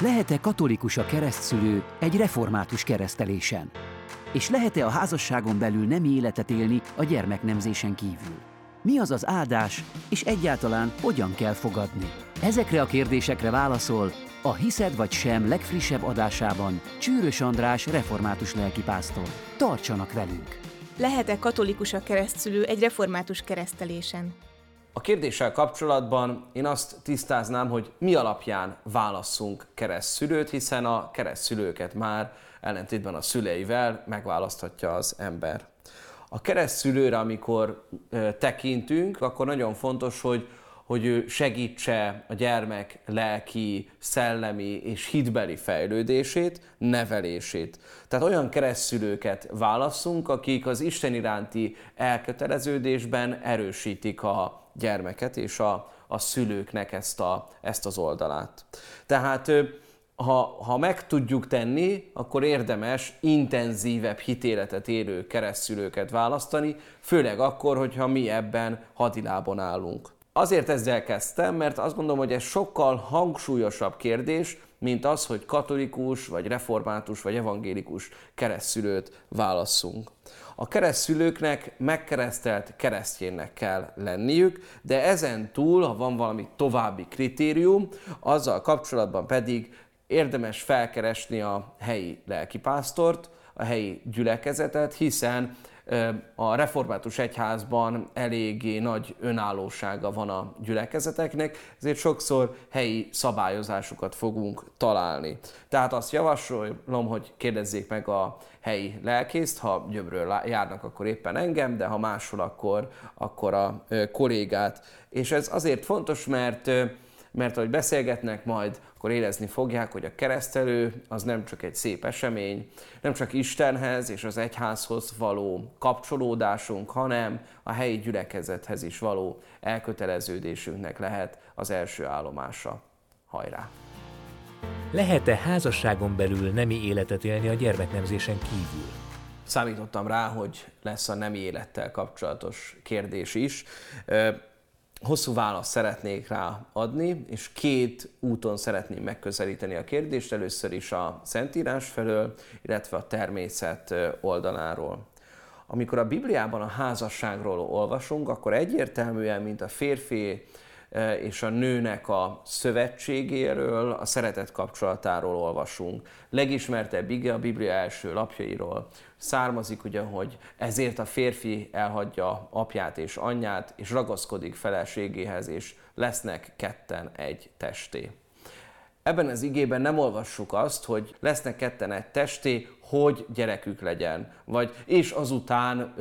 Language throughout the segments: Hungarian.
Lehet-e katolikus a keresztszülő egy református keresztelésen? És lehet-e a házasságon belül nem életet élni a gyermeknemzésen kívül? Mi az az áldás, és egyáltalán hogyan kell fogadni? Ezekre a kérdésekre válaszol a Hiszed vagy sem legfrissebb adásában Csűrös András református lelkipásztor. Tartsanak velünk! Lehet-e katolikus a keresztszülő egy református keresztelésen? A kérdéssel kapcsolatban én azt tisztáznám, hogy mi alapján válasszunk keresztszülőt, hiszen a keresztszülőket már ellentétben a szüleivel megválaszthatja az ember. A keresztszülőre, amikor tekintünk, akkor nagyon fontos, hogy hogy ő segítse a gyermek lelki, szellemi és hitbeli fejlődését, nevelését. Tehát olyan keresztülőket válaszunk, akik az Isten iránti elköteleződésben erősítik a gyermeket és a, a szülőknek ezt, a, ezt az oldalát. Tehát ha, ha meg tudjuk tenni, akkor érdemes intenzívebb hitéletet érő keresztülőket választani, főleg akkor, hogyha mi ebben hadilábon állunk. Azért ezzel kezdtem, mert azt gondolom, hogy ez sokkal hangsúlyosabb kérdés, mint az, hogy katolikus, vagy református, vagy evangélikus keresztülőt válasszunk. A keresztülőknek megkeresztelt keresztjénnek kell lenniük, de ezen túl, ha van valami további kritérium, azzal kapcsolatban pedig érdemes felkeresni a helyi lelkipásztort, a helyi gyülekezetet, hiszen a református egyházban eléggé nagy önállósága van a gyülekezeteknek, ezért sokszor helyi szabályozásokat fogunk találni. Tehát azt javasolom, hogy kérdezzék meg a helyi lelkészt, ha gyöbről járnak, akkor éppen engem, de ha máshol, akkor, akkor a kollégát. És ez azért fontos, mert mert ahogy beszélgetnek majd, akkor érezni fogják, hogy a keresztelő az nem csak egy szép esemény, nem csak Istenhez és az egyházhoz való kapcsolódásunk, hanem a helyi gyülekezethez is való elköteleződésünknek lehet az első állomása. Hajrá! Lehet-e házasságon belül nemi életet élni a gyermeknemzésen kívül? Számítottam rá, hogy lesz a nemi élettel kapcsolatos kérdés is hosszú választ szeretnék rá adni, és két úton szeretném megközelíteni a kérdést. Először is a Szentírás felől, illetve a természet oldaláról. Amikor a Bibliában a házasságról olvasunk, akkor egyértelműen, mint a férfi és a nőnek a szövetségéről, a szeretet kapcsolatáról olvasunk. Legismertebb ige a Biblia első lapjairól származik, ugye, hogy ezért a férfi elhagyja apját és anyját, és ragaszkodik feleségéhez, és lesznek ketten egy testé. Ebben az igében nem olvassuk azt, hogy lesznek ketten egy testé, hogy gyerekük legyen, vagy és azután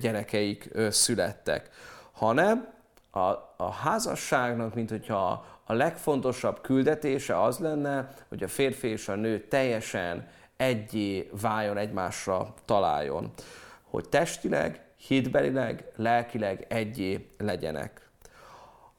gyerekeik születtek, hanem a, a házasságnak, mint hogyha a legfontosabb küldetése az lenne, hogy a férfi és a nő teljesen egyé váljon, egymásra találjon. Hogy testileg, hitbelileg, lelkileg egyé legyenek.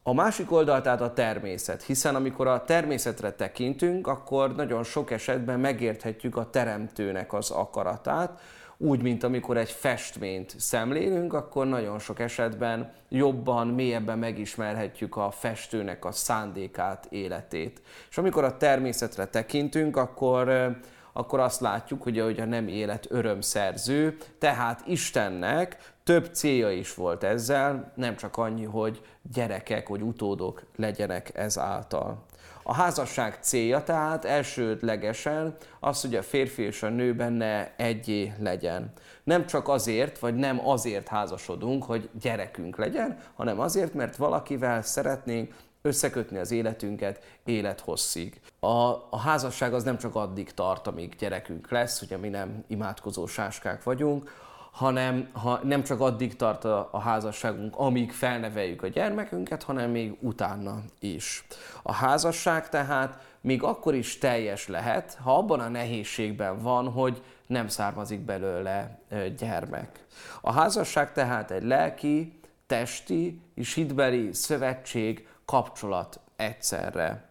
A másik oldal tehát a természet, hiszen amikor a természetre tekintünk, akkor nagyon sok esetben megérthetjük a teremtőnek az akaratát, úgy, mint amikor egy festményt szemlélünk, akkor nagyon sok esetben jobban, mélyebben megismerhetjük a festőnek a szándékát, életét. És amikor a természetre tekintünk, akkor akkor azt látjuk, hogy, hogy a nem élet örömszerző, tehát Istennek több célja is volt ezzel, nem csak annyi, hogy gyerekek, hogy utódok legyenek ezáltal. A házasság célja tehát elsődlegesen az, hogy a férfi és a nő benne egyé legyen. Nem csak azért, vagy nem azért házasodunk, hogy gyerekünk legyen, hanem azért, mert valakivel szeretnénk összekötni az életünket élethosszig. A, a házasság az nem csak addig tart, amíg gyerekünk lesz, ugye mi nem imádkozó sáskák vagyunk, hanem ha nem csak addig tart a, a házasságunk, amíg felneveljük a gyermekünket, hanem még utána is. A házasság tehát még akkor is teljes lehet, ha abban a nehézségben van, hogy nem származik belőle gyermek. A házasság tehát egy lelki, testi és hitbeli szövetség, kapcsolat egyszerre.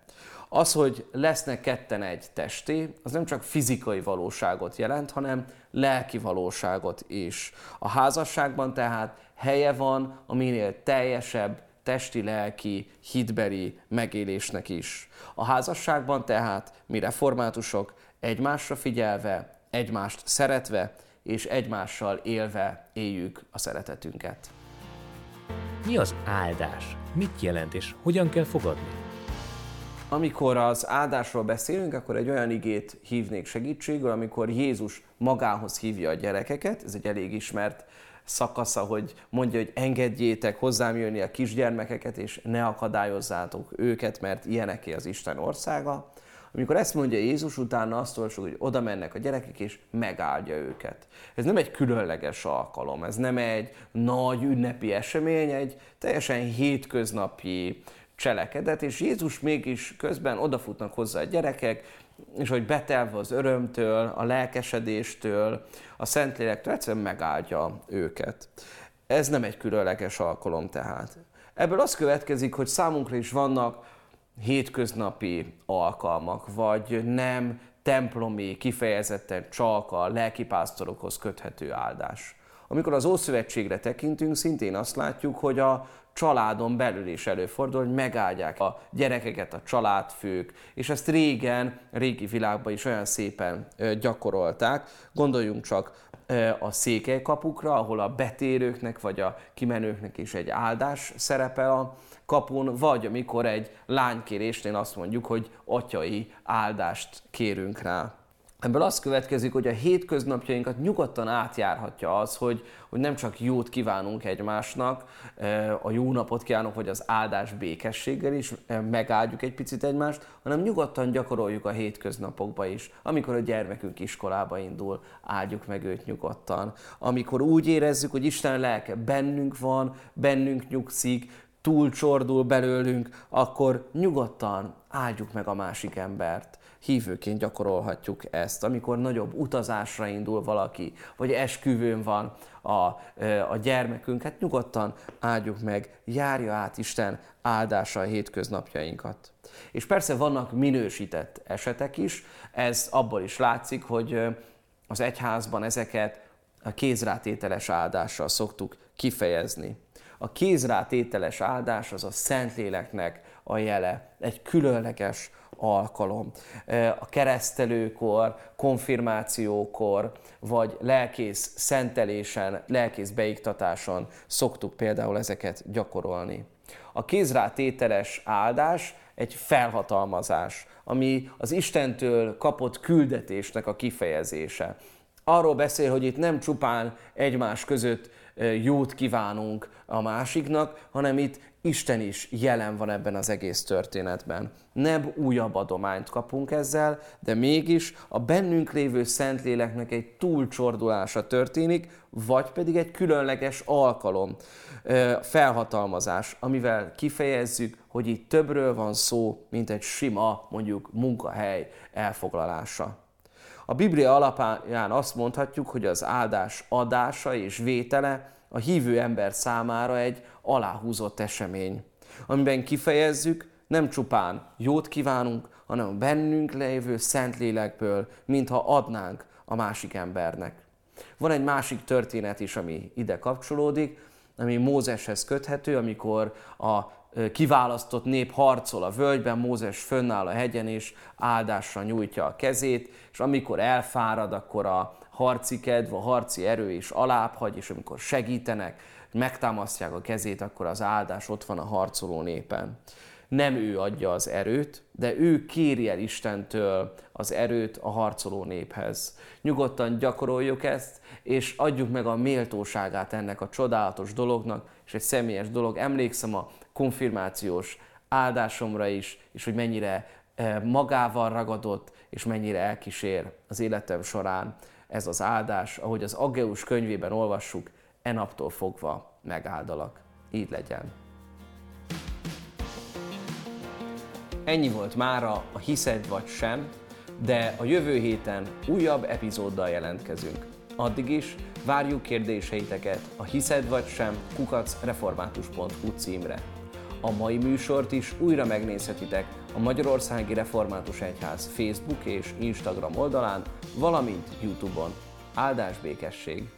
Az, hogy lesznek ketten egy testé, az nem csak fizikai valóságot jelent, hanem lelki valóságot is. A házasságban tehát helye van a minél teljesebb, testi-lelki, hitbeli megélésnek is. A házasságban tehát mi reformátusok egymásra figyelve, egymást szeretve és egymással élve éljük a szeretetünket. Mi az áldás? Mit jelent és hogyan kell fogadni? Amikor az áldásról beszélünk, akkor egy olyan igét hívnék segítségül, amikor Jézus magához hívja a gyerekeket, ez egy elég ismert szakasza, hogy mondja, hogy engedjétek hozzám jönni a kisgyermekeket, és ne akadályozzátok őket, mert ilyeneké az Isten országa. Amikor ezt mondja Jézus, utána azt olvasjuk, hogy oda mennek a gyerekek, és megáldja őket. Ez nem egy különleges alkalom, ez nem egy nagy ünnepi esemény, egy teljesen hétköznapi cselekedet, és Jézus mégis közben odafutnak hozzá a gyerekek, és hogy betelve az örömtől, a lelkesedéstől, a Szentlélektől egyszerűen megáldja őket. Ez nem egy különleges alkalom tehát. Ebből az következik, hogy számunkra is vannak hétköznapi alkalmak, vagy nem templomi, kifejezetten csak a lelkipásztorokhoz köthető áldás. Amikor az Ószövetségre tekintünk, szintén azt látjuk, hogy a családon belül is előfordul, hogy megáldják a gyerekeket, a családfők, és ezt régen, régi világban is olyan szépen gyakorolták. Gondoljunk csak a székelykapukra, ahol a betérőknek vagy a kimenőknek is egy áldás szerepel a kapun, vagy amikor egy lánykérésnél azt mondjuk, hogy atyai áldást kérünk rá. Ebből az következik, hogy a hétköznapjainkat nyugodtan átjárhatja az, hogy, hogy nem csak jót kívánunk egymásnak, a jó napot kívánunk, vagy az áldás békességgel is megáldjuk egy picit egymást, hanem nyugodtan gyakoroljuk a hétköznapokba is. Amikor a gyermekünk iskolába indul, áldjuk meg őt nyugodtan. Amikor úgy érezzük, hogy Isten lelke bennünk van, bennünk nyugszik, túlcsordul belőlünk, akkor nyugodtan áldjuk meg a másik embert hívőként gyakorolhatjuk ezt. Amikor nagyobb utazásra indul valaki, vagy esküvőn van a, a gyermekünk, hát nyugodtan áldjuk meg, járja át Isten áldása a hétköznapjainkat. És persze vannak minősített esetek is, ez abból is látszik, hogy az egyházban ezeket a kézrátételes áldással szoktuk kifejezni. A kézrátételes áldás az a Szentléleknek a jele, egy különleges alkalom. A keresztelőkor, konfirmációkor, vagy lelkész szentelésen, lelkész beiktatáson szoktuk például ezeket gyakorolni. A kézrátételes áldás egy felhatalmazás, ami az Istentől kapott küldetésnek a kifejezése. Arról beszél, hogy itt nem csupán egymás között jót kívánunk a másiknak, hanem itt Isten is jelen van ebben az egész történetben. Nem újabb adományt kapunk ezzel, de mégis a bennünk lévő Szentléleknek egy túlcsordulása történik, vagy pedig egy különleges alkalom, felhatalmazás, amivel kifejezzük, hogy itt többről van szó, mint egy sima, mondjuk munkahely elfoglalása. A Biblia alapján azt mondhatjuk, hogy az áldás adása és vétele a hívő ember számára egy aláhúzott esemény, amiben kifejezzük, nem csupán jót kívánunk, hanem bennünk lévő Szentlélekből, mintha adnánk a másik embernek. Van egy másik történet is, ami ide kapcsolódik, ami Mózeshez köthető, amikor a kiválasztott nép harcol a völgyben, Mózes fönnáll a hegyen és áldásra nyújtja a kezét, és amikor elfárad, akkor a harci kedv, a harci erő is alább hagy, és amikor segítenek, megtámasztják a kezét, akkor az áldás ott van a harcoló népen. Nem ő adja az erőt, de ő kéri el Istentől az erőt a harcoló néphez. Nyugodtan gyakoroljuk ezt, és adjuk meg a méltóságát ennek a csodálatos dolognak, és egy személyes dolog. Emlékszem a konfirmációs áldásomra is, és hogy mennyire eh, magával ragadott, és mennyire elkísér az életem során ez az áldás, ahogy az Aggeus könyvében olvassuk, e naptól fogva megáldalak. Így legyen. Ennyi volt mára a Hiszed vagy sem, de a jövő héten újabb epizóddal jelentkezünk. Addig is várjuk kérdéseiteket a hiszed vagy sem kukacreformátus.hu címre. A mai műsort is újra megnézhetitek a Magyarországi Református Egyház Facebook és Instagram oldalán, valamint Youtube-on. Áldás békesség!